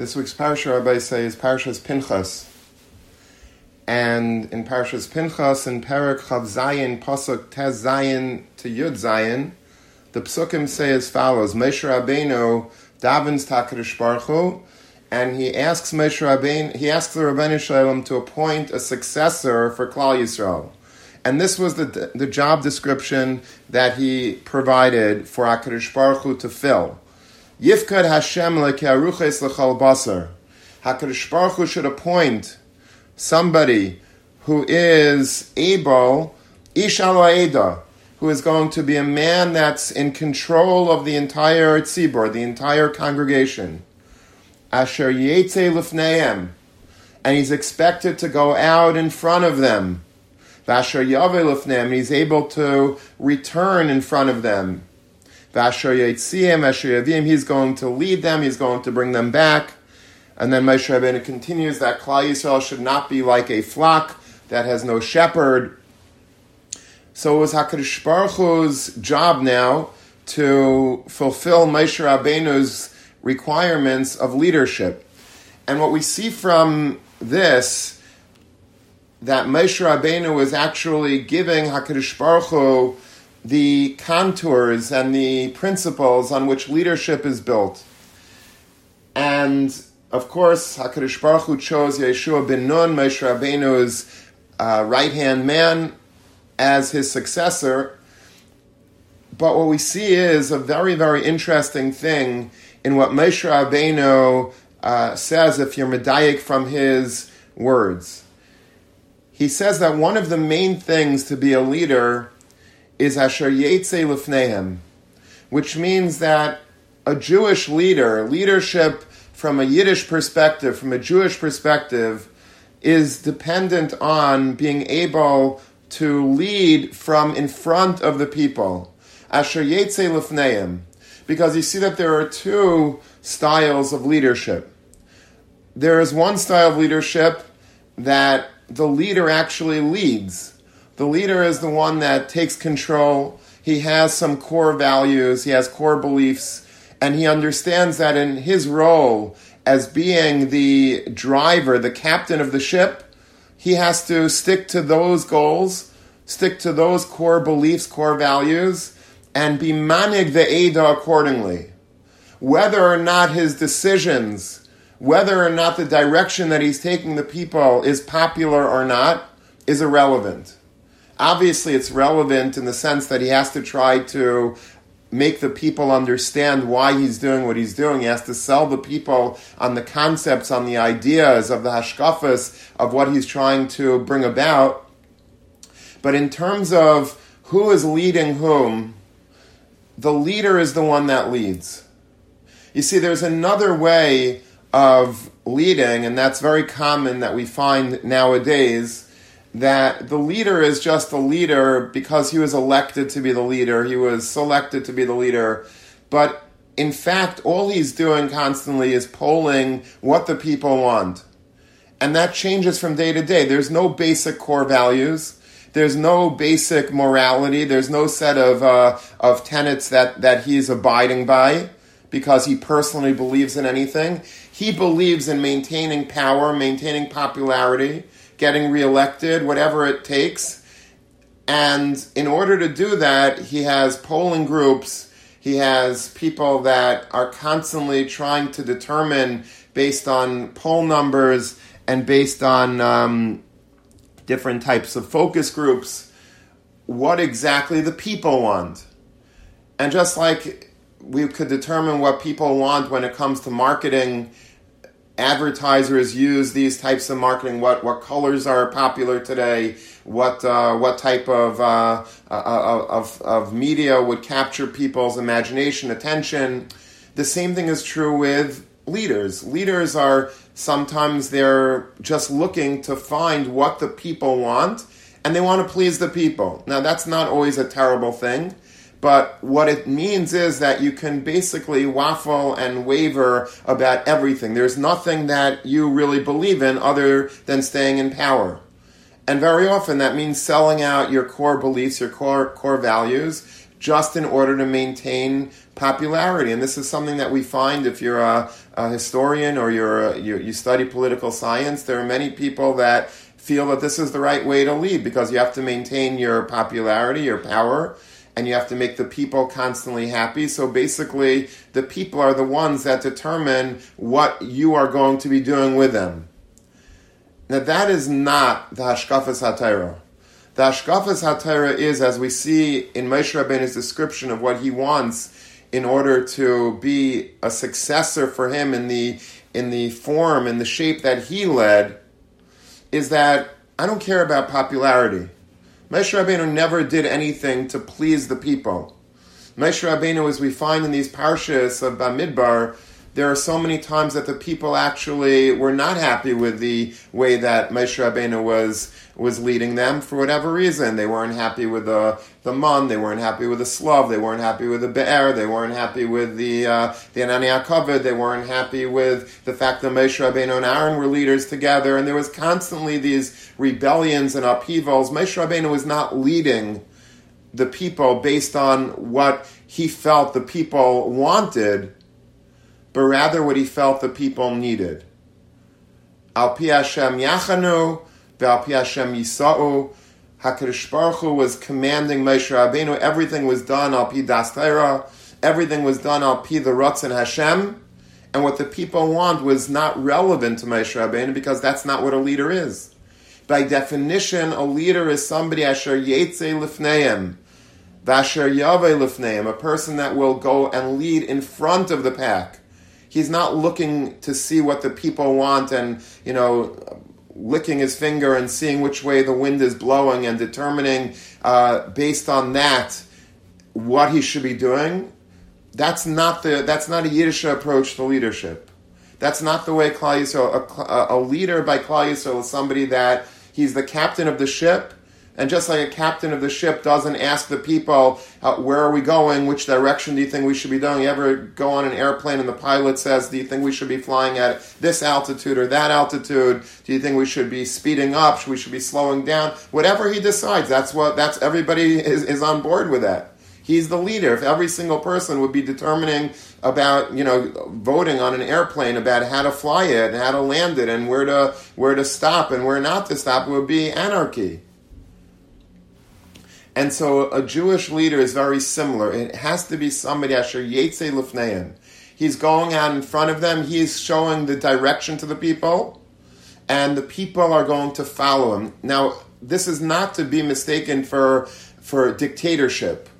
This week's parsha, Rabbi say, is Parshas Pinchas. And in Parshas Pinchas, in Perek Chof Zayin, Pasuk Tes Zayin to Yud Zayin, the psukim say as follows: Moshe Rabbeinu davens Takrish Baruch and he asks Moshe Rabbeinu, he asks the Rabbeinu Shalom to appoint a successor for Klal Yisrael. And this was the, the job description that he provided for HaKadosh Baruch Hu to fill. Yifkad Hashem lekearuches lechal basar. Hakadosh Baruch Hu should appoint somebody who is able, Ishal who is going to be a man that's in control of the entire tzibur, the entire congregation. Asher yetze lifneim, and he's expected to go out in front of them. Vasher yave lifneim, he's able to return in front of them. He's going to lead them, he's going to bring them back. And then Moshe Rabbeinu continues that Klal Yisrael should not be like a flock that has no shepherd. So it was HaKadosh Baruch Hu's job now to fulfill Moshe Rabbeinu's requirements of leadership. And what we see from this, that Moshe Rabbeinu was actually giving HaKadosh Baruch Hu the contours and the principles on which leadership is built. And of course, Hakadosh Baruch Hu chose Yehoshua ben Nun, Moshe Rabbeinu's uh, right hand man, as his successor. But what we see is a very, very interesting thing in what Moshe Rabbeinu uh, says if you're medayik from his words. He says that one of the main things to be a leader is Asher Yetze Lifnehem, which means that a Jewish leader, leadership from a Yiddish perspective, from a Jewish perspective, is dependent on being able to lead from in front of the people. Asher Yetze Lifnehem. Because you see that there are two styles of leadership. There is one style of leadership that the leader actually leads the leader is the one that takes control. He has some core values, he has core beliefs, and he understands that in his role as being the driver, the captain of the ship, he has to stick to those goals, stick to those core beliefs, core values, and be manig the Ada accordingly. Whether or not his decisions, whether or not the direction that he's taking the people is popular or not, is irrelevant. Obviously, it's relevant in the sense that he has to try to make the people understand why he's doing what he's doing. He has to sell the people on the concepts, on the ideas of the hashkafas of what he's trying to bring about. But in terms of who is leading whom, the leader is the one that leads. You see, there's another way of leading, and that's very common that we find nowadays that the leader is just the leader because he was elected to be the leader, he was selected to be the leader, but in fact, all he's doing constantly is polling what the people want. And that changes from day to day. There's no basic core values. There's no basic morality. There's no set of, uh, of tenets that, that he's abiding by because he personally believes in anything. He believes in maintaining power, maintaining popularity, getting reelected, whatever it takes. And in order to do that, he has polling groups, he has people that are constantly trying to determine based on poll numbers and based on um, different types of focus groups what exactly the people want. And just like we could determine what people want when it comes to marketing advertisers use these types of marketing? What what colors are popular today? What uh, what type of, uh, uh, uh, of of media would capture people's imagination, attention? The same thing is true with leaders. Leaders are sometimes they're just looking to find what the people want, and they want to please the people. Now that's not always a terrible thing. But what it means is that you can basically waffle and waver about everything. There's nothing that you really believe in other than staying in power. And very often that means selling out your core beliefs, your core, core values, just in order to maintain popularity. And this is something that we find if you're a, a historian or you're a, you, you study political science. There are many people that feel that this is the right way to lead because you have to maintain your popularity, your power, and you have to make the people constantly happy. So basically, the people are the ones that determine what you are going to be doing with them. Now, that is not the Hashkafas HaTorah. The Hashkafas HaTorah is, as we see in Moshe Rabbeinu's description of what he wants in order to be a successor for him in the in the form in the shape that he led, is that I don't care about popularity. Moshe Rabbeinu never did anything to please the people. Moshe Rabbeinu, as we find in these parshas of Bamidbar, there are so many times that the people actually were not happy with the way that Moshe Rabbeinu was was leading them for whatever reason. They weren't happy with the the Mun, they weren't happy with the Slav, they weren't happy with the Be'er, they weren't happy with the uh, the Ananei Kavod, they weren't happy with the fact that Moshe Rabbeinu and Aaron were leaders together, and there was constantly these rebellions and upheavals. Moshe Rabbeinu was not leading the people based on what he felt the people wanted, but rather what he felt the people needed. Al Pi Hashem Yachanu, Ve'al Pi Hashem Yisa'u, HaKadosh Baruch Hu was commanding Moshe Rabbeinu, everything was done al Pi Das everything was done al Pi the Ratzon Hashem, and what the people want was not relevant to Moshe Rabbeinu because that's not what a leader is. By definition, a leader is somebody asher yetze lifneim, vasher yave lifneim, a person that will go and lead in front of the pack. He's not looking to see what the people want and, you know, licking his finger and seeing which way the wind is blowing and determining uh, based on that what he should be doing. That's not the that's not a Yiddish approach to leadership. That's not the way Klal Yisrael, a, a leader by Klal Yisrael is somebody that he's the captain of the ship and just like a captain of the ship doesn't ask the people, uh, where are we going? Which direction do you think we should be going? You ever go on an airplane and the pilot says, do you think we should be flying at this altitude or that altitude? Do you think we should be speeding up? Should we should be slowing down? Whatever he decides, that's what, that's everybody is, is on board with that. He's the leader. If every single person would be determining about, you know, voting on an airplane about how to fly it and how to land it and where to where to stop and where not to stop, it would be anarchy. And so a Jewish leader is very similar. It has to be somebody asher yetze lufneim. He's going out in front of them. He's showing the direction to the people, and the people are going to follow him. Now, this is not to be mistaken for for dictatorship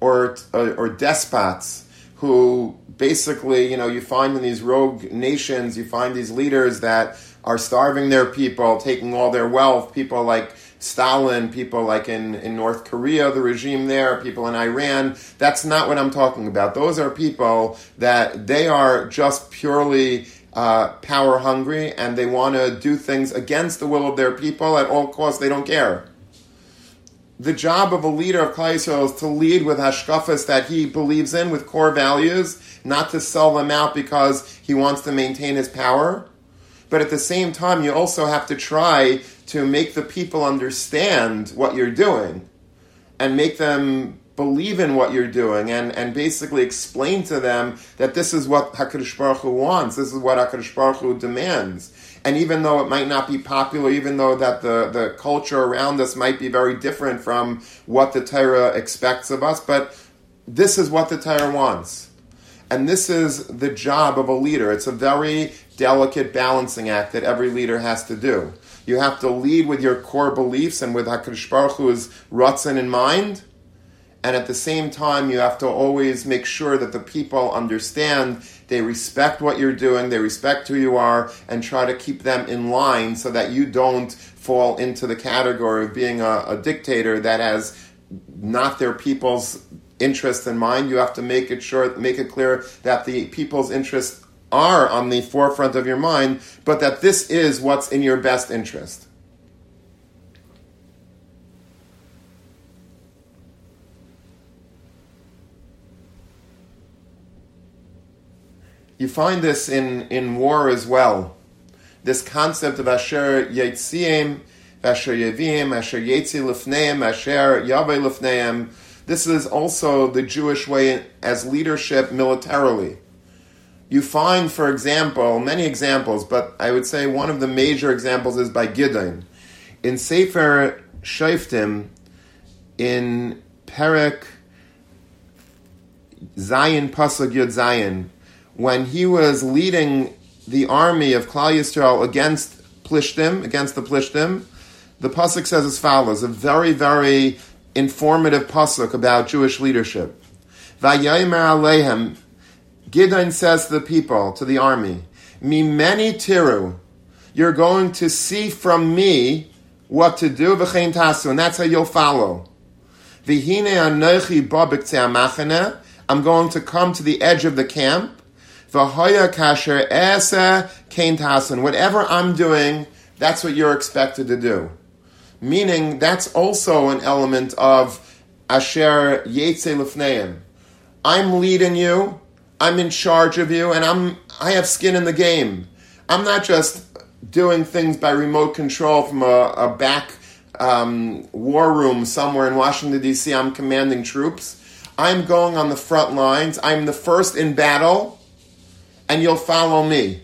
or or, or despots who basically, you know, you find in these rogue nations, you find these leaders that are starving their people, taking all their wealth. People like Stalin, people like in, in North Korea, the regime there, people in Iran. That's not what I'm talking about. Those are people that they are just purely uh, power hungry and they want to do things against the will of their people at all costs. They don't care. The job of a leader of Yisrael is to lead with hashkafas that he believes in, with core values, not to sell them out because he wants to maintain his power. But at the same time, you also have to try to make the people understand what you're doing and make them believe in what you're doing and, and basically explain to them that this is what HaKadosh Baruch Hu wants, this is what HaKadosh Baruch Hu demands. And even though it might not be popular, even though that the, the culture around us might be very different from what the Torah expects of us, but this is what the Torah wants. And this is the job of a leader. It's a very delicate balancing act that every leader has to do. You have to lead with your core beliefs and with HaKadosh Baruch Hu's rutzin in mind. And at the same time, you have to always make sure that the people understand, they respect what you're doing, they respect who you are, and try to keep them in line so that you don't fall into the category of being a, a dictator that has not their people's interest in mind. You have to make it sure, make it clear that the people's interest are on the forefront of your mind, but that this is what's in your best interest. You find this in, in war as well. This concept of Asher Yetziem, Asher Yevim, Asher Yetzi Lefneim, Asher Yahweh Lefneim, This is also the Jewish way as leadership militarily. You find, for example, many examples, but I would say one of the major examples is by Gideon. In Sefer Shoftim, in Perek Zayin Pasuk Yud Zayin, when he was leading the army of Klal Yisrael against Plishtim, against the Plishtim, the pasuk says as follows: a very, very informative pasuk about Jewish leadership. Gideon says to the people, to the army, "Mimeni tiru, you're going to see from me what to do, v'chein tasu, and that's how you'll follow. V'hine anochi babik I'm going to come to the edge of the camp. V'hoya kasher esa kain tasun. Whatever I'm doing, that's what you're expected to do. Meaning, that's also an element of asher yetze lefneim. I'm leading you. I'm in charge of you, and I'm I have skin in the game. I'm not just doing things by remote control from a, a back um, war room somewhere in Washington D.C. I'm commanding troops. I'm going on the front lines. I'm the first in battle, and you'll follow me.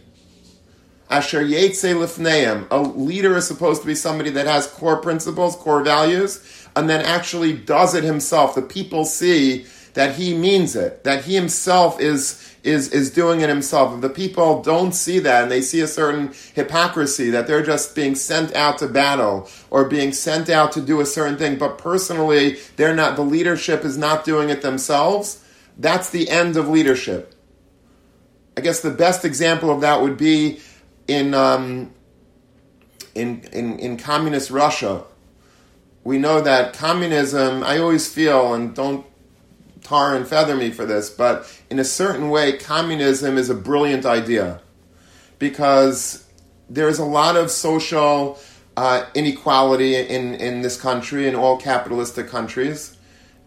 Asher Yetze Lifneim. A leader is supposed to be somebody that has core principles, core values, and then actually does it himself. The people see that he means it, that he himself is is is doing it himself. If the people don't see that and they see a certain hypocrisy that they're just being sent out to battle or being sent out to do a certain thing, but personally they're not the leadership is not doing it themselves, that's the end of leadership. I guess the best example of that would be in, um, in, in, in communist Russia, we know that communism, I always feel, and don't tar and feather me for this, but in a certain way, communism is a brilliant idea because there's a lot of social uh, inequality in, in this country, in all capitalistic countries.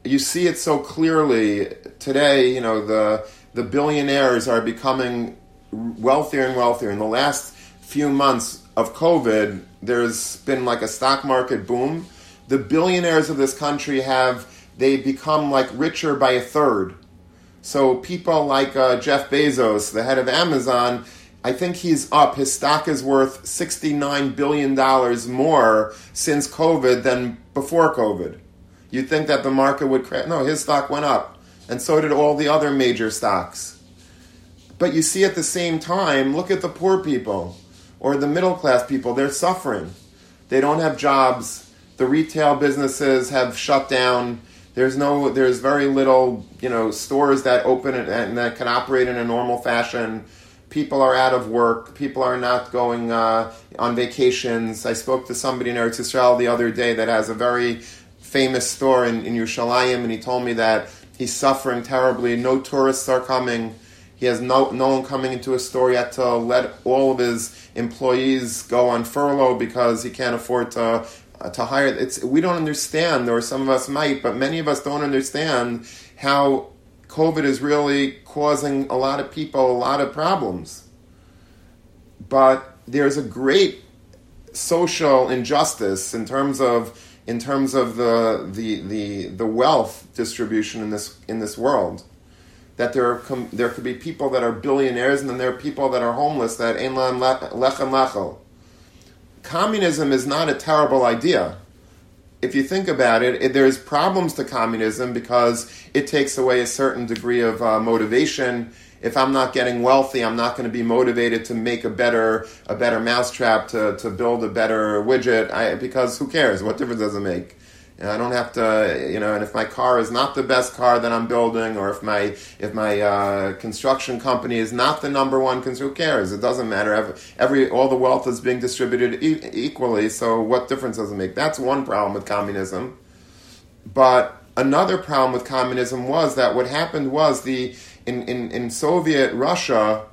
You see it so clearly today, you know, the, the billionaires are becoming wealthier and wealthier. In the last few months of COVID, there's been like a stock market boom. The billionaires of this country have they become like richer by a third. So people like uh, Jeff Bezos, the head of Amazon, I think he's up. His stock is worth $69 billion more since COVID than before COVID. You'd think that the market would crash. No, his stock went up. And so did all the other major stocks. But you see at the same time, look at the poor people or the middle class people, they're suffering. They don't have jobs. The retail businesses have shut down. There's no, there's very little, you know, stores that open and, and that can operate in a normal fashion. People are out of work. People are not going uh, on vacations. I spoke to somebody in Eretz Yisrael the other day that has a very famous store in, in Yerushalayim, and he told me that he's suffering terribly. No tourists are coming. He has no, no one coming into a store yet to let all of his employees go on furlough because he can't afford to uh, to hire. It's we don't understand, or some of us might, but many of us don't understand how COVID is really causing a lot of people a lot of problems. But there's a great social injustice in terms of in terms of the the the, the wealth distribution in this in this world that there are com- there could be people that are billionaires and then there are people that are homeless that ein lechem lechel. Communism is not a terrible idea. If you think about it, it, there's problems to communism because it takes away a certain degree of uh, motivation. If I'm not getting wealthy, I'm not going to be motivated to make a better a better mousetrap to, to build a better widget. I, because who cares? What difference does it make? And I don't have to, you know, and if my car is not the best car that I'm building, or if my if my uh, construction company is not the number one, who cares? It doesn't matter. Every, every all the wealth is being distributed e- equally. So what difference does it make? That's one problem with communism. But another problem with communism was that what happened was the in, in, in Soviet Russia,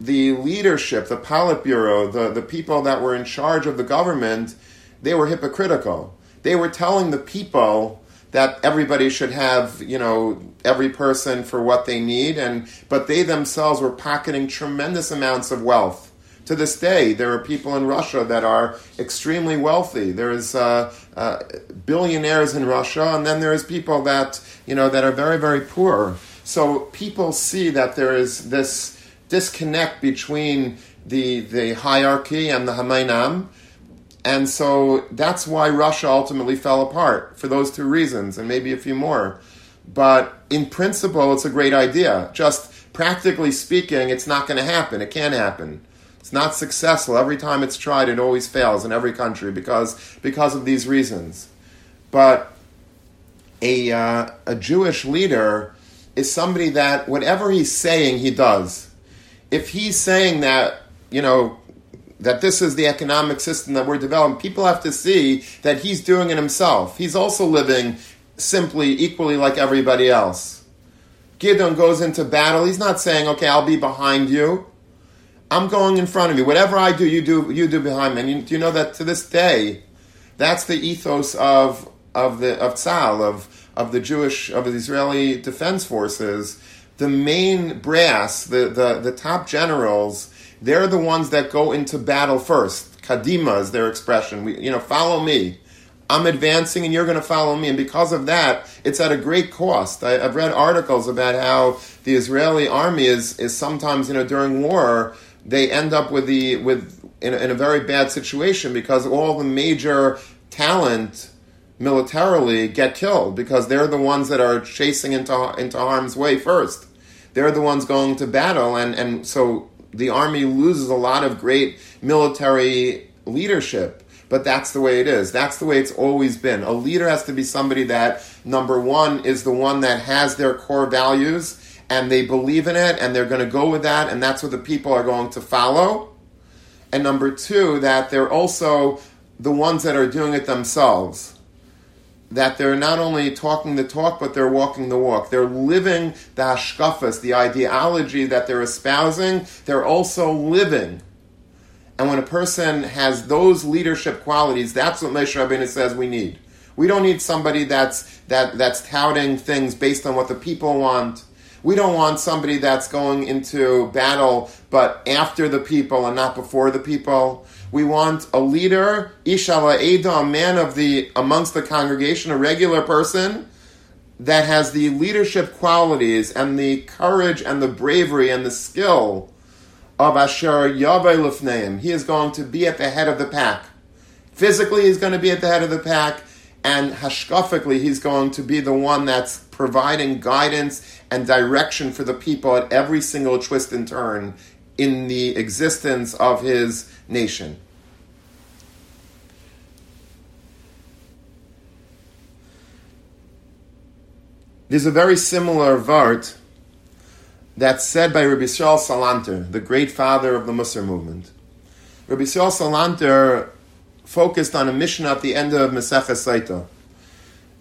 the leadership, the Politburo, the, the people that were in charge of the government, they were hypocritical they were telling the people that everybody should have, you know, every person for what they need, and but they themselves were pocketing tremendous amounts of wealth To this day, there are people in Russia that are extremely wealthy. There's uh, uh, billionaires in Russia, and then there's people that you know that are very very poor. So people see that there is this disconnect between the the hierarchy and the Hamainam. And so that's why Russia ultimately fell apart for those two reasons, and maybe a few more. But in principle, it's a great idea. Just practically speaking, it's not going to happen. It can't happen. It's not successful. Every time it's tried, it always fails in every country because, because of these reasons. But a, uh, a Jewish leader is somebody that whatever he's saying, he does. If he's saying that, you know, that this is the economic system that we're developing, people have to see that he's doing it himself. He's also living simply equally like everybody else. Gideon goes into battle. He's not saying, "Okay, I'll be behind you. I'm going in front of you. Whatever I do, you do you do behind me." And you, you know that to this day, that's the ethos of of the of Tzahal of of the Jewish of the Israeli defense forces. The main brass, the the, the top generals, they're the ones that go into battle first. Kadima is their expression. We, you know, follow me. I'm advancing and you're going to follow me. And because of that, it's at a great cost. I, have read articles about how the Israeli army is, is sometimes, you know, during war, they end up with the, with, in a, in a very bad situation because all the major talent militarily get killed because they're the ones that are chasing into, into harm's way first. They're the ones going to battle. And, and so the army loses a lot of great military leadership but that's the way it is. That's the way it's always been. A leader has to be somebody that, number one, is the one that has their core values and they believe in it and they're going to go with that and that's what the people are going to follow. And number two, that they're also the ones that are doing it themselves. That they're not only talking the talk, but they're walking the walk. They're living the hashkafas, the ideology that they're espousing. They're also living and when a person has those leadership qualities, that's what Moshe Rabbeinu says we need. We don't need somebody that's that that's touting things based on what the people want. We don't want somebody that's going into battle but after the people and not before the people. We want a leader, Ishala Eda, a man of the amongst the congregation, a regular person that has the leadership qualities and the courage and the bravery and the skill of Asher Lufneim. He is going to be at the head of the pack. Physically, he's going to be at the head of the pack, and hashkafically, he's going to be the one that's providing guidance and direction for the people at every single twist and turn in the existence of his nation. There's a very similar vart that's said by Rabbi Yisrael Salanter, the great father of the Musar movement. Rabbi Yisrael Salanter focused on a mission at the end of Maseches Saita.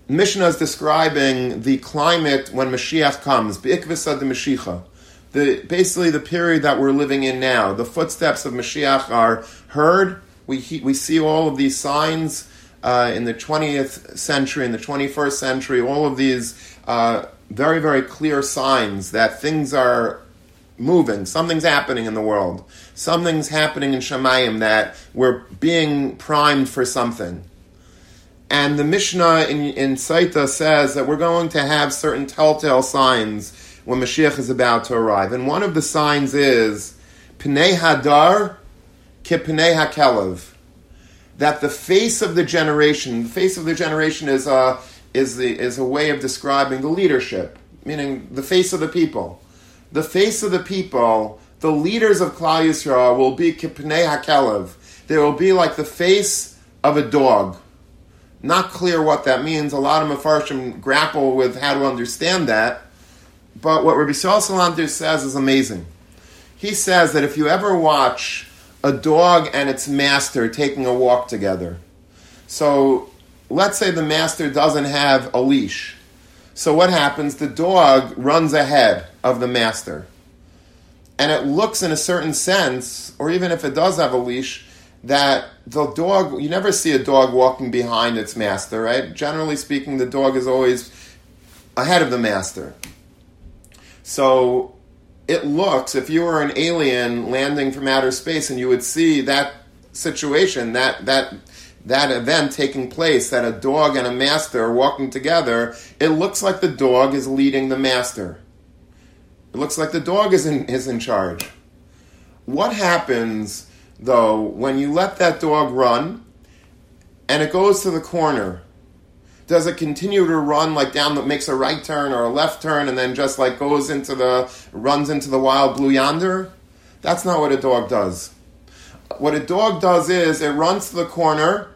Mishnah is describing the climate when Mashiach comes, Be'ikvisa de Mashiach. The, basically, the period that we're living in now. The footsteps of Mashiach are heard. We, we see all of these signs uh, in the 20th century, in the 21st century, all of these uh, very, very clear signs that things are moving, something's happening in the world, something's happening in Shemayim that we're being primed for something. And the Mishnah in, in Saita says that we're going to have certain telltale signs when Mashiach is about to arrive. And one of the signs is Pnei Hadar ki Pnei HaKelev. That the face of the generation, the face of the generation is a, is, the, is a way of describing the leadership, meaning the face of the people. The face of the people, the leaders of Klal Yisrael will be kipnei hakelev. They will be like the face of a dog. Not clear what that means. A lot of Mefarshim grapple with how to understand that. But what Rabbi Yisrael Salanter says is amazing. He says that if you ever watch a dog and its master taking a walk together, so let's say the master doesn't have a leash. So what happens? The dog runs ahead of the master. And it looks in a certain sense, or even if it does have a leash, that the dog, you never see a dog walking behind its master, right? Generally speaking, the dog is always ahead of the master. So it looks, if you were an alien landing from outer space and you would see that situation, that, that, that event taking place, that a dog and a master are walking together, it looks like the dog is leading the master. It looks like the dog is in, is in charge. What happens, though, when you let that dog run and it goes to the corner? Does it continue to run like down that makes a right turn or a left turn and then just like goes into the runs into the wild blue yonder? That's not what a dog does. What a dog does is it runs to the corner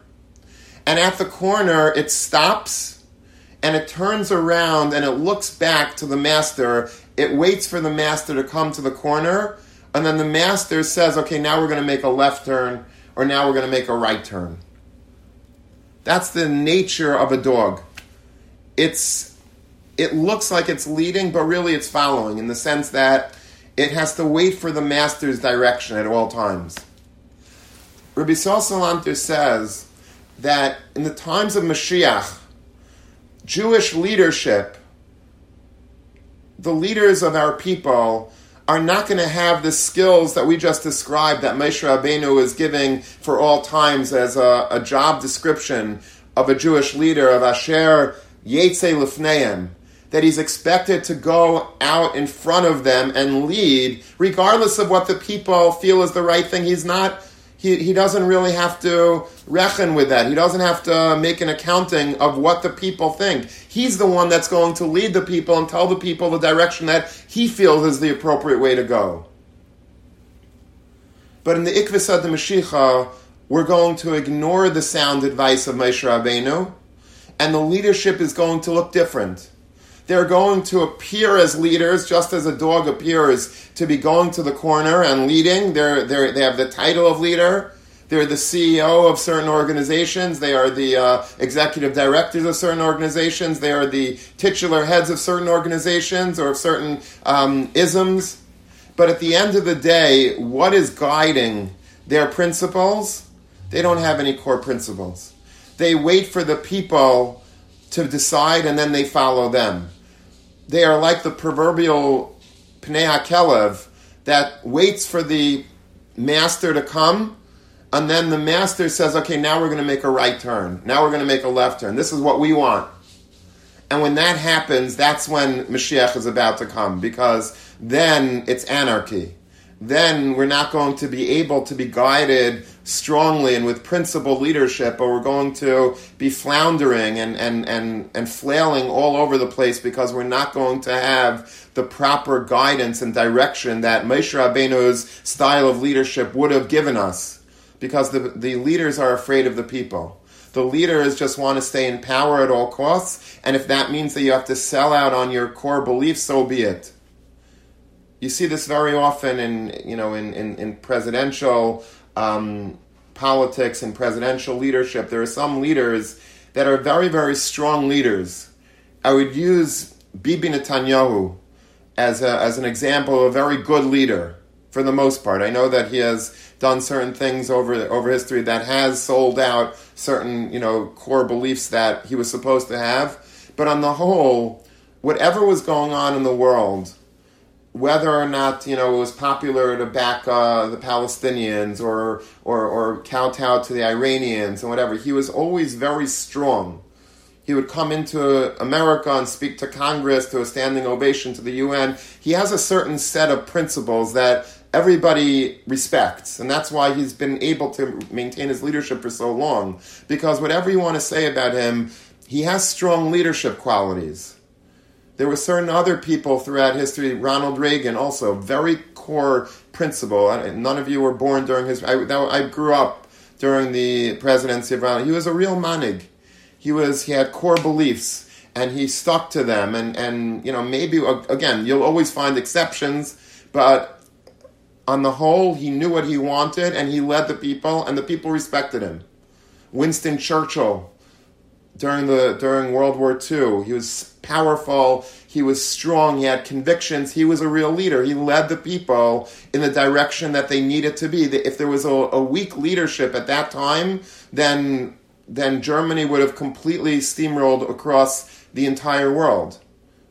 and at the corner it stops and it turns around and it looks back to the master. It waits for the master to come to the corner and then the master says, okay, now we're going to make a left turn or now we're going to make a right turn. That's the nature of a dog. It's it looks like it's leading, but really it's following in the sense that it has to wait for the master's direction at all times. Rabbi Salanter says that in the times of Mashiach, Jewish leadership, the leaders of our people, are not going to have the skills that we just described that Moshe Rabbeinu is giving for all times as a, a job description of a Jewish leader of Asher Yetze Lifneim, that he's expected to go out in front of them and lead, regardless of what the people feel is the right thing. He's not he, he doesn't really have to reckon with that. He doesn't have to make an accounting of what the people think. He's the one that's going to lead the people and tell the people the direction that he feels is the appropriate way to go. But in the Ikvisa de Mashiach, we're going to ignore the sound advice of Moshe Rabbeinu, and the leadership is going to look different. They're going to appear as leaders, just as a dog appears to be going to the corner and leading. They're, they're, they have the title of leader. They're the CEO of certain organizations. They are the uh, executive directors of certain organizations. They are the titular heads of certain organizations or of certain um, isms. But at the end of the day, what is guiding their principles? They don't have any core principles. They wait for the people to decide and then they follow them. They are like the proverbial Pnei HaKelev that waits for the master to come and then the master says, okay, now we're going to make a right turn. Now we're going to make a left turn. This is what we want. And when that happens, that's when Mashiach is about to come because then it's anarchy. Then we're not going to be able to be guided strongly and with principled leadership, but we're going to be floundering and, and, and, and flailing all over the place because we're not going to have the proper guidance and direction that Moshe Rabbeinu's style of leadership would have given us. Because the, the leaders are afraid of the people. The leaders just want to stay in power at all costs, and if that means that you have to sell out on your core beliefs, so be it. You see this very often in you know in, in, in presidential um, politics and presidential leadership, there are some leaders that are very, very strong leaders. I would use Bibi Netanyahu as, a, as an example of a very good leader for the most part. I know that he has done certain things over over history that has sold out certain you know core beliefs that he was supposed to have. But on the whole, whatever was going on in the world, whether or not you know it was popular to back uh, the Palestinians or, or or kowtow to the Iranians and whatever, he was always very strong. He would come into America and speak to Congress to a standing ovation to the UN. He has a certain set of principles that everybody respects, and that's why he's been able to maintain his leadership for so long. Because whatever you want to say about him, he has strong leadership qualities there were certain other people throughout history. Ronald Reagan, also very core principle. None of you were born during his. I, I grew up during the presidency of Ronald. He was a real manig. He was. He had core beliefs, and he stuck to them. And and you know maybe uh, again you'll always find exceptions, but on the whole, he knew what he wanted, and he led the people, and the people respected him. Winston Churchill during the during World War II. He was powerful. He was strong. He had convictions. He was a real leader. He led the people in the direction that they needed to be. If there was a, a weak leadership at that time, then then Germany would have completely steamrolled across the entire world.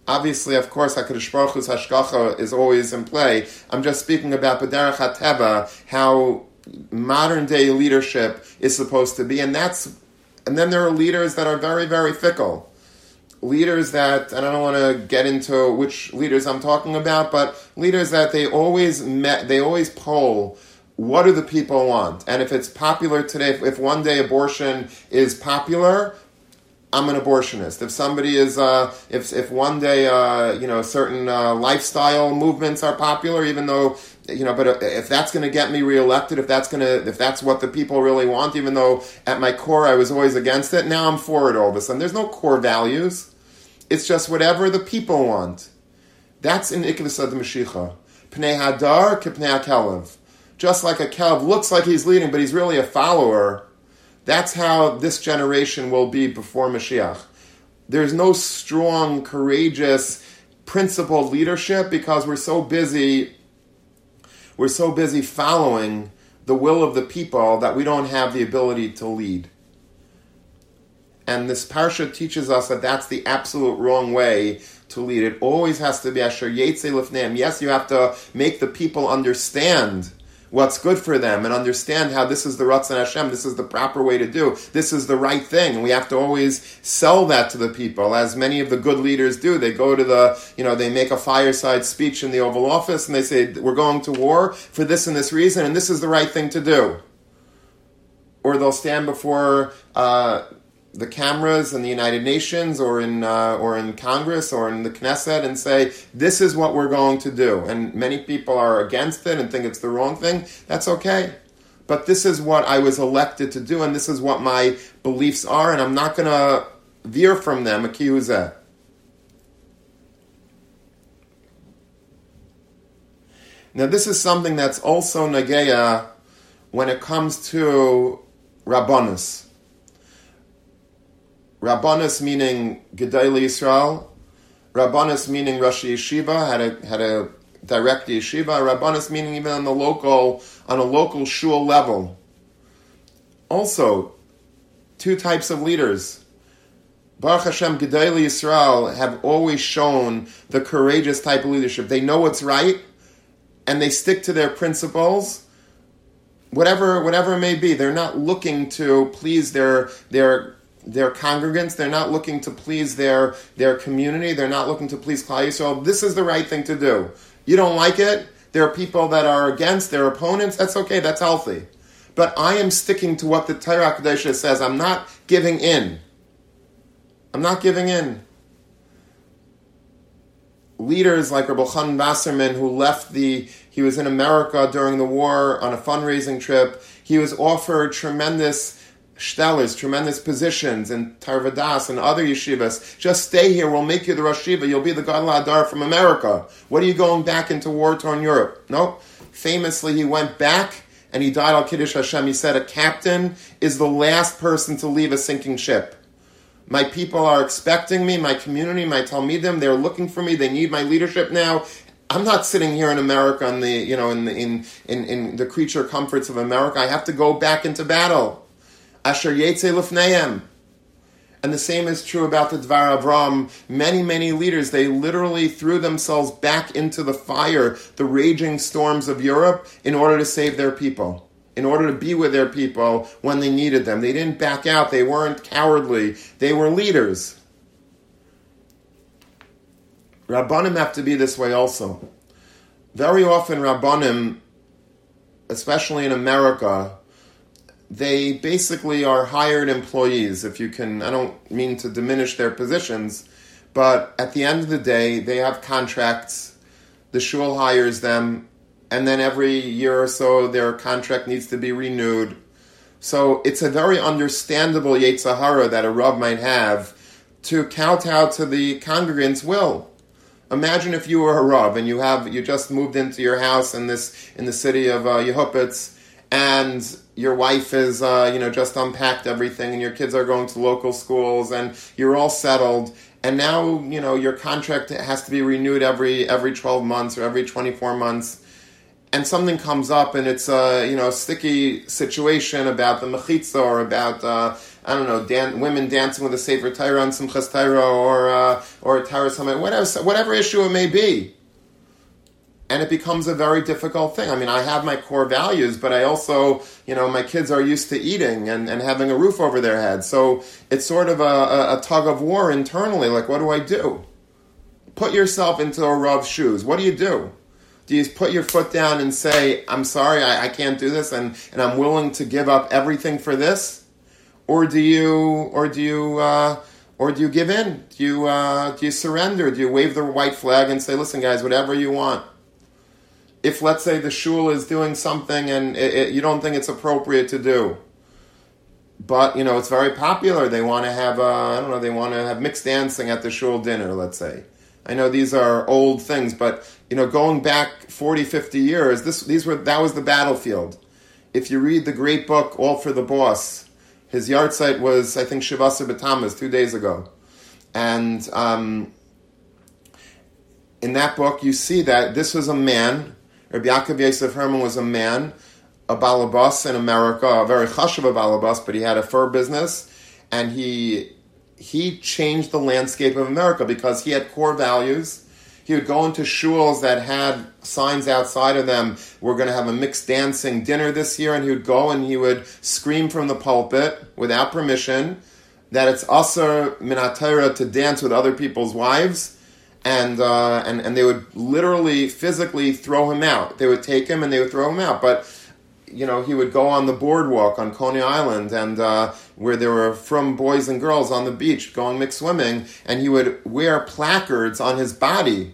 Obviously, of course, HaKadosh Baruch Hu's Hashgacha is always in play. I'm just speaking about B'derech HaTeva, how modern day leadership is supposed to be, and that's, and then there are leaders that are very, very fickle. Leaders that, and I don't want to get into which leaders I'm talking about, but leaders that they always met, they always poll what do the people want? And if it's popular today, if, if one day abortion is popular, I'm an abortionist. If somebody is, uh, if if one day, uh, you know, certain uh, lifestyle movements are popular, even though, you know, but uh, if that's going to get me reelected, if that's going to, if that's what the people really want, even though at my core I was always against it, now I'm for it all of a sudden. There's no core values. It's just whatever the people want. That's in Ikvis of the Mashiach. Pnei Hadar Kelev. Just like a Kelev looks like he's leading, but he's really a follower that's how this generation will be before Mashiach. There's no strong, courageous, principled leadership because we're so busy we're so busy following the will of the people that we don't have the ability to lead. And this parsha teaches us that that's the absolute wrong way to lead. It always has to be asher yetze lifneim. Yes, you have to make the people understand what's good for them and understand how this is the Ratzon Hashem, this is the proper way to do, this is the right thing. And we have to always sell that to the people, as many of the good leaders do. They go to the, you know, they make a fireside speech in the Oval Office and they say, we're going to war for this and this reason, and this is the right thing to do. Or they'll stand before uh, the cameras in the United Nations or in uh, or in Congress or in the Knesset and say this is what we're going to do, and many people are against it and think it's the wrong thing. That's okay, but this is what I was elected to do, and this is what my beliefs are, and I'm not going to veer from them. accuse Akiyuzeh. Now, this is something that's also nageya when it comes to rabbanus. Rabbanus meaning Gedolei Yisrael, Rabbanus meaning Rosh Yeshiva, had a, had a direct yeshiva, Rabbanus meaning even on the local, on a local shul level. Also, two types of leaders. Baruch Hashem, Gedolei Yisrael have always shown the courageous type of leadership. They know what's right, and they stick to their principles, whatever whatever it may be. They're not looking to please their their their congregants. They're not looking to please their their community. They're not looking to please Klal Yisrael. This is the right thing to do. You don't like it. There are people that are against their opponents. That's okay. That's healthy. But I am sticking to what the Torah Kadesha says. I'm not giving in. I'm not giving in. Leaders like Rabbi Chanan Wasserman, who left the, he was in America during the war on a fundraising trip. He was offered tremendous shtelers, tremendous positions and Torah Vodaas and other yeshivas. Just stay here. We'll make you the Rosh You'll be the Gadol HaDor from America. What are you going back into war-torn Europe? No. Famously, he went back and he died al Kiddush Hashem. He said, a captain is the last person to leave a sinking ship. My people are expecting me, my community, my Talmidim, they're looking for me, they need my leadership now. I'm not sitting here in America in the, you know, in the, in, in, in the creature comforts of America. I have to go back into battle. Asher Yetze Lifneim. And the same is true about the Dvar Avram. Many, many leaders, they literally threw themselves back into the fire, the raging storms of Europe, in order to save their people, in order to be with their people when they needed them. They didn't back out, they weren't cowardly, they were leaders. Rabbanim have to be this way also. Very often, Rabbanim, especially in America, they basically are hired employees. If you can, I don't mean to diminish their positions, but at the end of the day, they have contracts. The shul hires them, and then every year or so, their contract needs to be renewed. So it's a very understandable Yetzer Hara that a Rav might have to kowtow to the congregants' will. Imagine if you were a Rav and you have you just moved into your house in this in the city of uh, Yehupitz, and your wife is, uh, you know, just unpacked everything, and your kids are going to local schools, and you're all settled, and now, you know, your contract has to be renewed every every 12 months or every 24 months, and something comes up, and it's a, you know, sticky situation about the mechitza or about, uh, I don't know, dan- women dancing with a Sefer Torah on Simchas Torah or, uh, or a Torah Summit, whatever, whatever issue it may be. And it becomes a very difficult thing. I mean, I have my core values, but I also, you know, my kids are used to eating and, and having a roof over their head. So it's sort of a, a, a tug of war internally. Like, what do I do? Put yourself into a Rav's shoes. What do you do? Do you put your foot down and say, I'm sorry, I, I can't do this, and, and I'm willing to give up everything for this? Or do you, or do you, uh, or do you give in? Do you, uh, do you surrender? Do you wave the white flag and say, listen, guys, whatever you want? If, let's say, the shul is doing something and it, it, you don't think it's appropriate to do, but you know it's very popular. They want to have, uh, I don't know, they want to have mixed dancing at the shul dinner. Let's say. I know these are old things, but you know, going back 40, 50 years, this, these were, that was the battlefield. If you read the great book, All for the Boss, his yahrzeit was, I think, Shiva Asar B'Tammuz, two days ago. And um, in that book, you see that this was a man, Rabbi Yaakov Yosef Herman was a man, a balabas in America, a very chashuv a balabas, but he had a fur business, and he he changed the landscape of America because he had core values he would go into shuls that had signs outside of them. We're going to have a mixed dancing dinner this year, and he would go and he would scream from the pulpit without permission that it's assur min haTorah to dance with other people's wives, and uh, and and they would literally physically throw him out. They would take him and they would throw him out, but you know, he would go on the boardwalk on Coney Island and uh, where there were from boys and girls on the beach going mixed swimming, and he would wear placards on his body.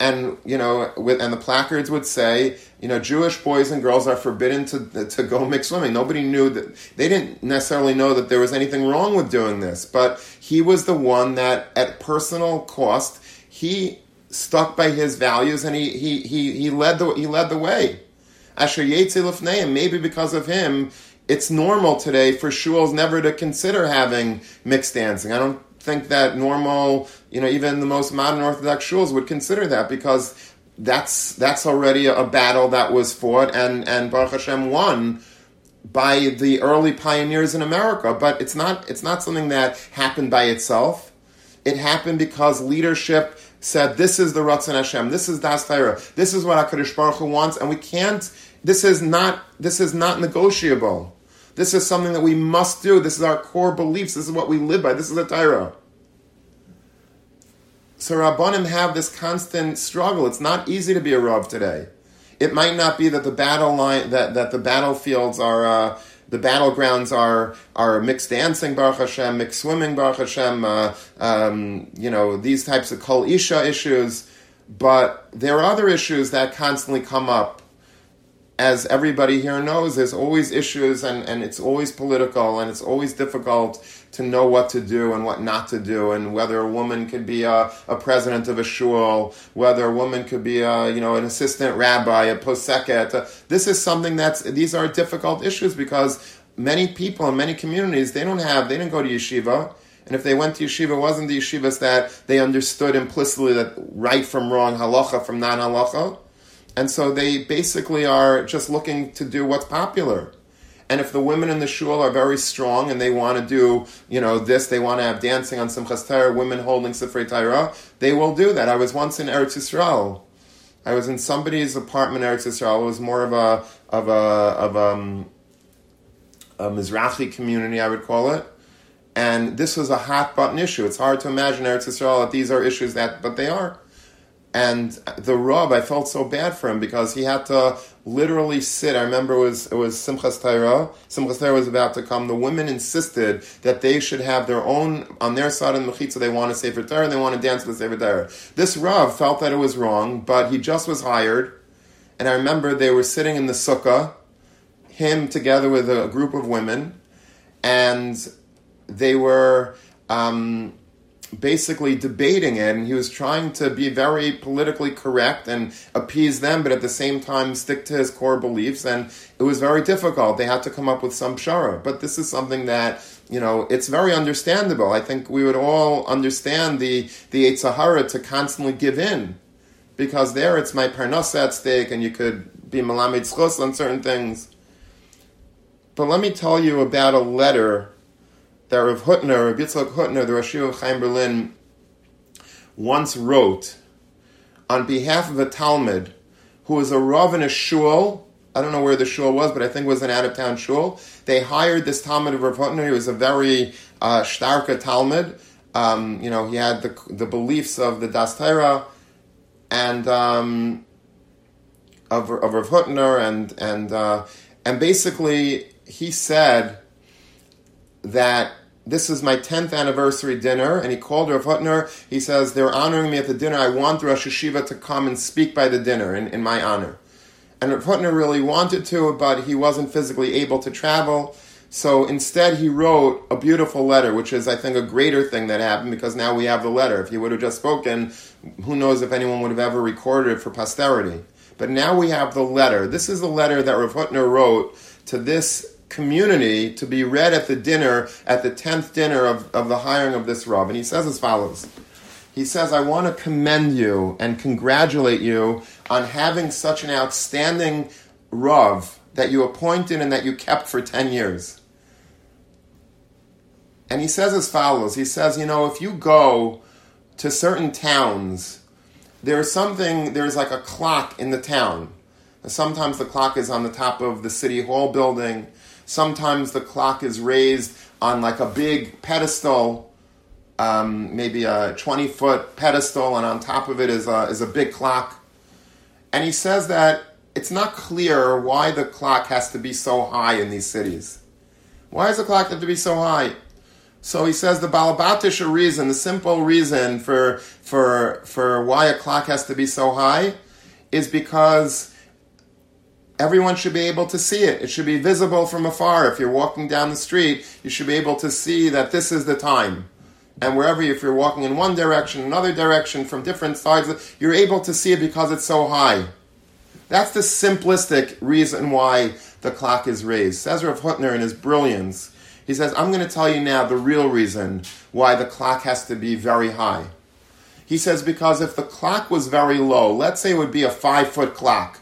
And you know, with and the placards would say, you know, Jewish boys and girls are forbidden to to go mixed swimming. Nobody knew that they didn't necessarily know that there was anything wrong with doing this, but he was the one that, at personal cost, he stuck by his values and he he he, he led the he led the way. Asher Yetzi maybe because of him, it's normal today for shuls never to consider having mixed dancing. I don't think that normal, you know, even the most modern Orthodox shuls would consider that because that's that's already a battle that was fought and and Baruch Hashem won by the early pioneers in America. But it's not it's not something that happened by itself. It happened because leadership said, "This is the Ratzon Hashem. This is Das Torah. This is what Hakadosh Baruch Hu wants, and we can't this is not this is not negotiable. This is something that we must do. This is our core beliefs. This is what we live by. This is the Torah. So Rabbanim have this constant struggle. It's not easy to be a Rav today. It might not be that the battle line that, that the battlefields are uh, the battlegrounds are are mixed dancing Baruch Hashem, mixed swimming Baruch Hashem, uh, um, you know these types of kol isha issues. But there are other issues that constantly come up as everybody here knows, there's always issues and, and it's always political and it's always difficult to know what to do and what not to do and whether a woman could be a, a president of a shul, whether a woman could be a, you know, an assistant rabbi, a poseket. This is something that's, these are difficult issues because many people in many communities, they don't have, they didn't go to yeshiva. And if they went to yeshiva, it wasn't the yeshivas that they understood implicitly that right from wrong, halacha from non halacha and so they basically are just looking to do what's popular. And if the women in the shul are very strong and they want to do, you know, this, they want to have dancing on Simchas Torah, women holding Sifrei Torah, they will do that. I was once in Eretz Yisrael. I was in somebody's apartment in Eretz Yisrael. It was more of a of a of a, um, a Mizrahi community, I would call it. And this was a hot button issue. It's hard to imagine Eretz Yisrael that these are issues that, but they are. And the Rav, I felt so bad for him because he had to literally sit. I remember it was it was Simchas Torah. Simchas Torah was about to come. The women insisted that they should have their own on their side of the mechitza. They want to Sefer Torah and they want to dance with Sefer Torah. This Rav felt that it was wrong, but he just was hired. And I remember they were sitting in the sukkah, him together with a group of women, and they were. Um, basically debating it and he was trying to be very politically correct and appease them but at the same time stick to his core beliefs and it was very difficult. They had to come up with some shara but this is something that you know it's very understandable. I think we would all understand the the Sahara to constantly give in because there it's my parnasa at stake and you could be melamed zechus on certain things. But let me tell you about a letter that Rav Hutner, Rav Yitzchak Hutner, the Rosh of Chaim Berlin, once wrote on behalf of a Talmid who was a Rav in a shul. I don't know where the shul was, but I think it was an out of town shul. They hired this Talmid of Rav Hutner. He was a very uh, starka Talmid. Um, you know, he had the, the beliefs of the Das Torah and um, of, of Rav Hutner, and and uh, and basically he said that this is my 10th anniversary dinner, and he called Rav Hutner. He says, They're honoring me at the dinner. I want Rosh Yeshiva to come and speak by the dinner in, in my honor. And Rav Hutner really wanted to, but he wasn't physically able to travel. So instead, he wrote a beautiful letter, which is, I think, a greater thing that happened because now we have the letter. If he would have just spoken, who knows if anyone would have ever recorded it for posterity. But now we have the letter. This is the letter that Rav Hutner wrote to this community to be read at the dinner, at the 10th dinner of, of the hiring of this Rav. And he says as follows. He says, I want to commend you and congratulate you on having such an outstanding Rav that you appointed and that you kept for 10 years. And he says as follows He says, You know, if you go to certain towns, there's something, there's like a clock in the town. Sometimes the clock is on the top of the city hall building. Sometimes the clock is raised on like a big pedestal, um, maybe a 20 foot pedestal, and on top of it is a, is a big clock. And he says that it's not clear why the clock has to be so high in these cities. Why does the clock have to be so high? So he says the Balabatisha reason, the simple reason for, for, for why a clock has to be so high is because everyone should be able to see it. It should be visible from afar. If you're walking down the street, you should be able to see that this is the time. And wherever, if you're walking in one direction, another direction, from different sides, you're able to see it because it's so high. That's the simplistic reason why the clock is raised. Says Rav Hutner in his brilliance. He says, I'm going to tell you now the real reason why the clock has to be very high. He says, because if the clock was very low, let's say it would be a five foot clock,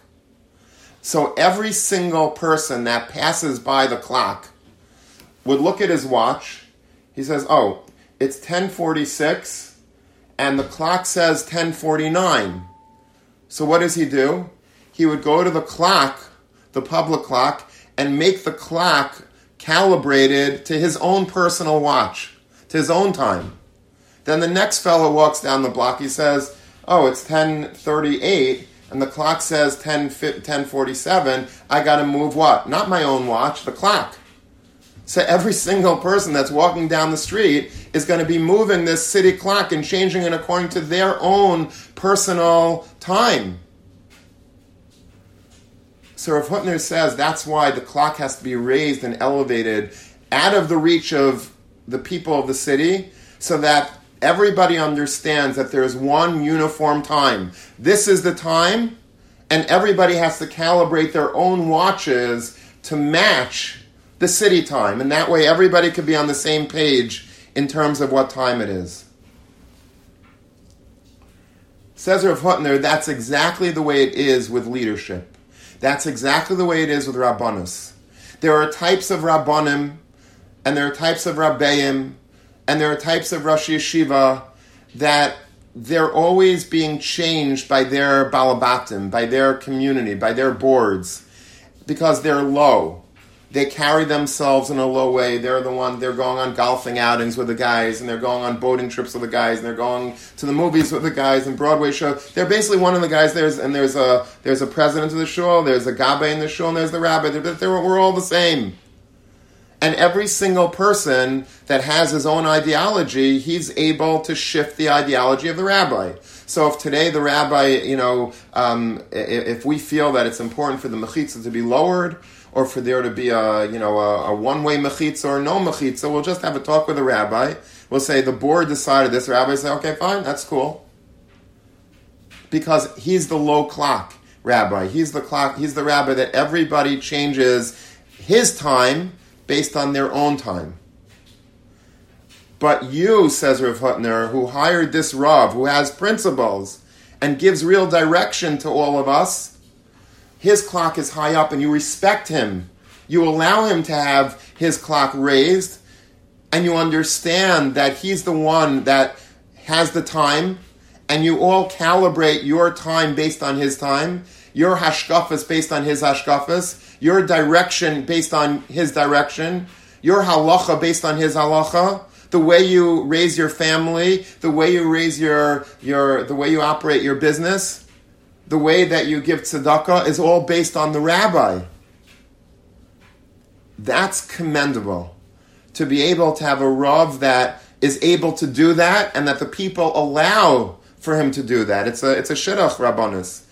so every single person that passes by the clock would look at his watch. He says, "Oh, it's 10:46 and the clock says 10:49." So what does he do? He would go to the clock, the public clock, and make the clock calibrated to his own personal watch, to his own time. Then the next fellow walks down the block. He says, "Oh, it's 10:38." And the clock says 10, 1047, I got to move what? Not my own watch, the clock. So every single person that's walking down the street is going to be moving this city clock and changing it according to their own personal time. So Rav Hutner says that's why the clock has to be raised and elevated out of the reach of the people of the city so that everybody understands that there's one uniform time. This is the time, and everybody has to calibrate their own watches to match the city time. And that way, everybody could be on the same page in terms of what time it is. Says Rav Hutner, that's exactly the way it is with leadership. That's exactly the way it is with Rabbanus. There are types of Rabbanim, and there are types of Rabbeim, and there are types of Rosh Yeshiva that they're always being changed by their balabatim, by their community, by their boards, because they're low. They carry themselves in a low way. They're the one. They're going on golfing outings with the guys, and they're going on boating trips with the guys, and they're going to the movies with the guys and Broadway shows. They're basically one of the guys. There's and there's a there's a president of the shul. There's a gabbai in the shul, and there's the rabbi. They're, they're, we're all the same. And every single person that has his own ideology, he's able to shift the ideology of the rabbi. So if today the rabbi, you know, um, if we feel that it's important for the mechitza to be lowered, or for there to be a, you know, a, a one-way mechitza or no mechitza, we'll just have a talk with the rabbi. We'll say the board decided this. The rabbi say, okay, fine, that's cool, because he's the low clock rabbi. He's the clock. He's the rabbi that everybody changes his time based on their own time. But you, says Rav Hutner, who hired this Rav, who has principles and gives real direction to all of us, his clock is high up and you respect him. You allow him to have his clock raised and you understand that he's the one that has the time, and you all calibrate your time based on his time, your hashkafas based on his hashkafas, your direction based on his direction, your halacha based on his halacha, the way you raise your family, the way you raise your, your the way you operate your business, the way that you give tzedakah is all based on the rabbi. That's commendable. To be able to have a Rav that is able to do that and that the people allow for him to do that. It's a, it's a shidduch, Rabbanus.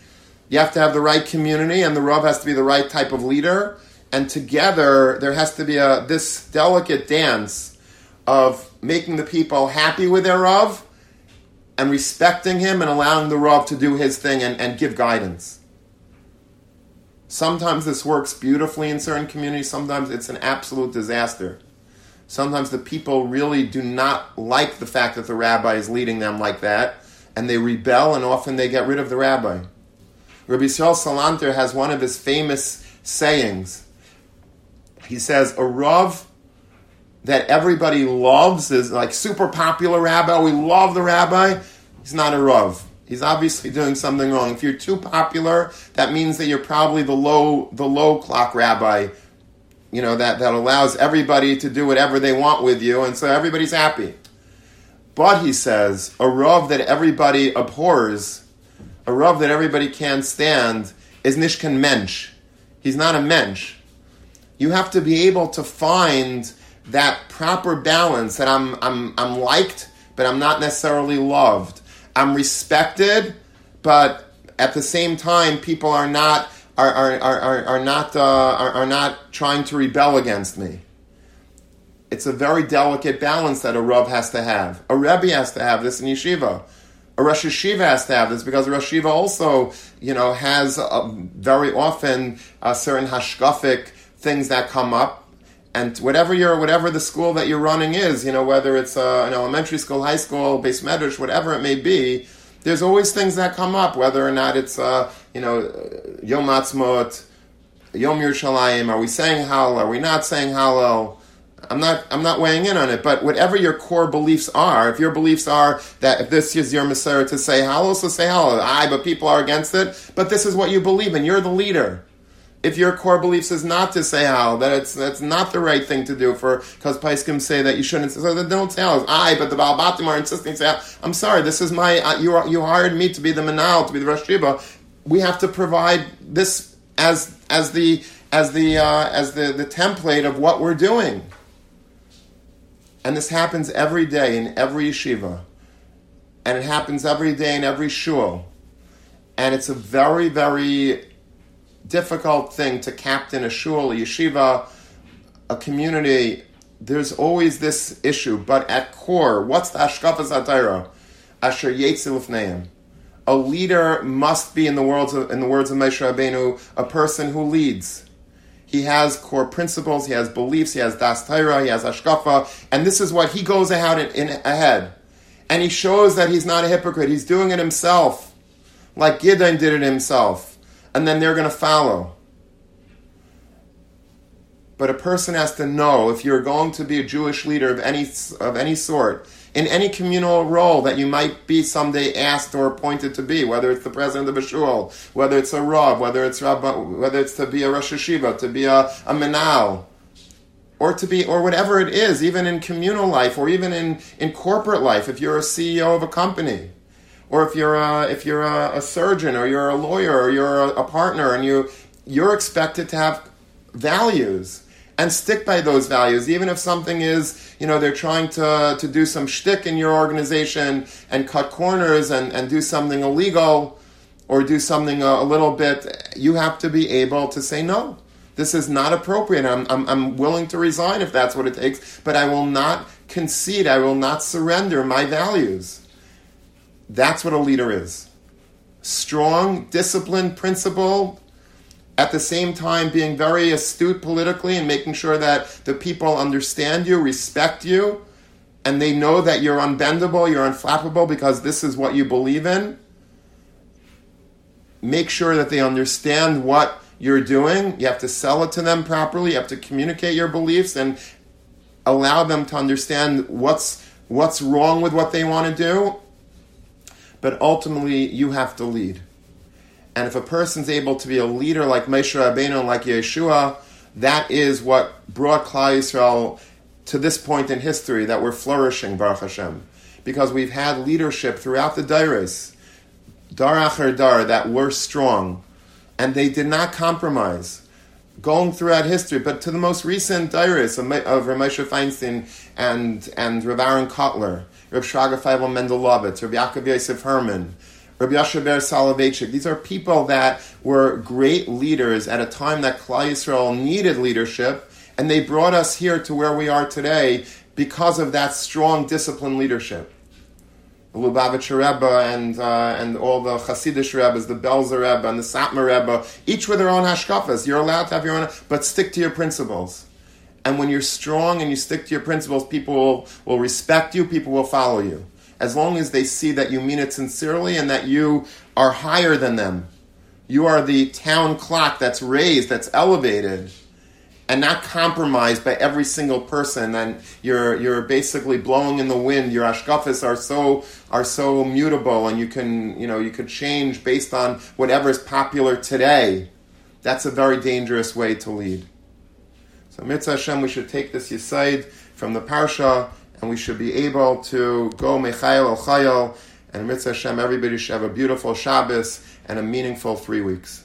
You have to have the right community and the Rav has to be the right type of leader. And together, there has to be a, this delicate dance of making the people happy with their Rav and respecting him and allowing the Rav to do his thing and, and give guidance. Sometimes this works beautifully in certain communities, sometimes it's an absolute disaster. Sometimes the people really do not like the fact that the rabbi is leading them like that, and they rebel, and often they get rid of the rabbi. Rabbi Yisrael Salanter has one of his famous sayings. He says, A Rav that everybody loves is like super popular rabbi, we love the rabbi, he's not a Rav he's obviously doing something wrong. If you're too popular, that means that you're probably the low the low clock rabbi, you know, that, that allows everybody to do whatever they want with you, and so everybody's happy. But he says, a Rav that everybody abhors, a Rav that everybody can't stand, is Nishkan Mensch. He's not a Mensch. You have to be able to find that proper balance that I'm, I'm, I'm liked, but I'm not necessarily loved I'm respected, but at the same time, people are not are are, are, are not uh, are, are not trying to rebel against me. It's a very delicate balance that a Rav has to have. A Rebbe has to have this in yeshiva. A Rosh Yeshiva has to have this because Rosh Yeshiva also, you know, has uh, very often uh, certain hashkafic things that come up and whatever your whatever the school that you're running is, you know, whether it's uh, an elementary school, high school, beis medrash, whatever it may be, there's always things that come up, whether or not it's uh, you know Yom Atzmot, Yom Yerushalayim. Are we saying Hallel? Are we not saying Hallel? I'm not. I'm not weighing in on it. But whatever your core beliefs are, if your beliefs are that if this is your Messiah to say Hallel, so say Hallel. Aye, but people are against it. But this is what you believe in. You're the leader if your core beliefs is not to say how that it's that's not the right thing to do for because Poskim say that you shouldn't so then don't say how I but the Balbatim are insisting say I'm sorry this is my uh, you are, you hired me to be the Manal to be the Rosh we have to provide this as as the as the uh, as the the template of what we're doing and this happens every day in every yeshiva and it happens every day in every shul and it's a very very difficult thing to captain a shul, a yeshiva, a community. There's always this issue, but at core, what's the hashkafas haTorah? Asher Yetzil A leader must be, in the words of, in the words of Moshe Rabbeinu, a person who leads. He has core principles, he has beliefs, he has das Torah, he has ashkafa, and this is what he goes ahead in, in, ahead. And he shows that he's not a hypocrite. He's doing it himself, like Gideon did it himself and then they're going to follow. But a person has to know if you're going to be a Jewish leader of any of any sort, in any communal role that you might be someday asked or appointed to be, whether it's the president of a shul, whether it's a rav, whether it's rabbi, whether it's to be a rosh yeshiva, to be a, a menal, or to be or whatever it is, even in communal life or even in, in corporate life, if you're a CEO of a company or if you're a, if you're a, a surgeon or you're a lawyer or you're a, a partner and you you're expected to have values and stick by those values, even if something is, you know, they're trying to, to do some shtick in your organization and cut corners and, and do something illegal or do something a, a little bit, you have to be able to say no. This is not appropriate. I'm, I'm, I'm willing to resign if that's what it takes, but I will not concede. I will not surrender my values. That's what a leader is. Strong, disciplined, principled, at the same time being very astute politically and making sure that the people understand you, respect you, and they know that you're unbendable, you're unflappable because this is what you believe in. Make sure that they understand what you're doing. You have to sell it to them properly. You have to communicate your beliefs and allow them to understand what's what's wrong with what they want to do, but ultimately you have to lead. And if a person's able to be a leader like Moshe Rabbeinu like Yehoshua, that is what brought Klal Yisrael to this point in history that we're flourishing, Baruch Hashem. Because we've had leadership throughout the Dairis, Dar Acher Dar, that were strong, and they did not compromise going throughout history, but to the most recent diarists of, of Reb Moshe Feinstein and, and Rav Aaron Kotler, Rav Shraga Feivel Mendlowitz, Rav Yaakov Yosef Herman, Rav Yoshe Ber Soloveitchik. These are people that were great leaders at a time that Klal Yisrael needed leadership, and they brought us here to where we are today because of that strong, disciplined leadership. The Lubavitcher Rebbe and uh, and all the Hasidic Rebbes, the Belzer Rebbe and the Satmar Rebbe, each with their own hashkafas. You're allowed to have your own, but stick to your principles. And when you're strong and you stick to your principles, people will, will respect you, people will follow you. As long as they see that you mean it sincerely and that you are higher than them. You are the town clock that's raised, that's elevated and not compromised by every single person. And you're you're basically blowing in the wind. Your ashkafis are so are so mutable and you can you know you could change based on whatever is popular today. That's a very dangerous way to lead. So mitzvah Hashem we should take this yisaid from the parsha and we should be able to go mechayil el chayil and mitzvah Hashem everybody should have a beautiful Shabbos and a meaningful three weeks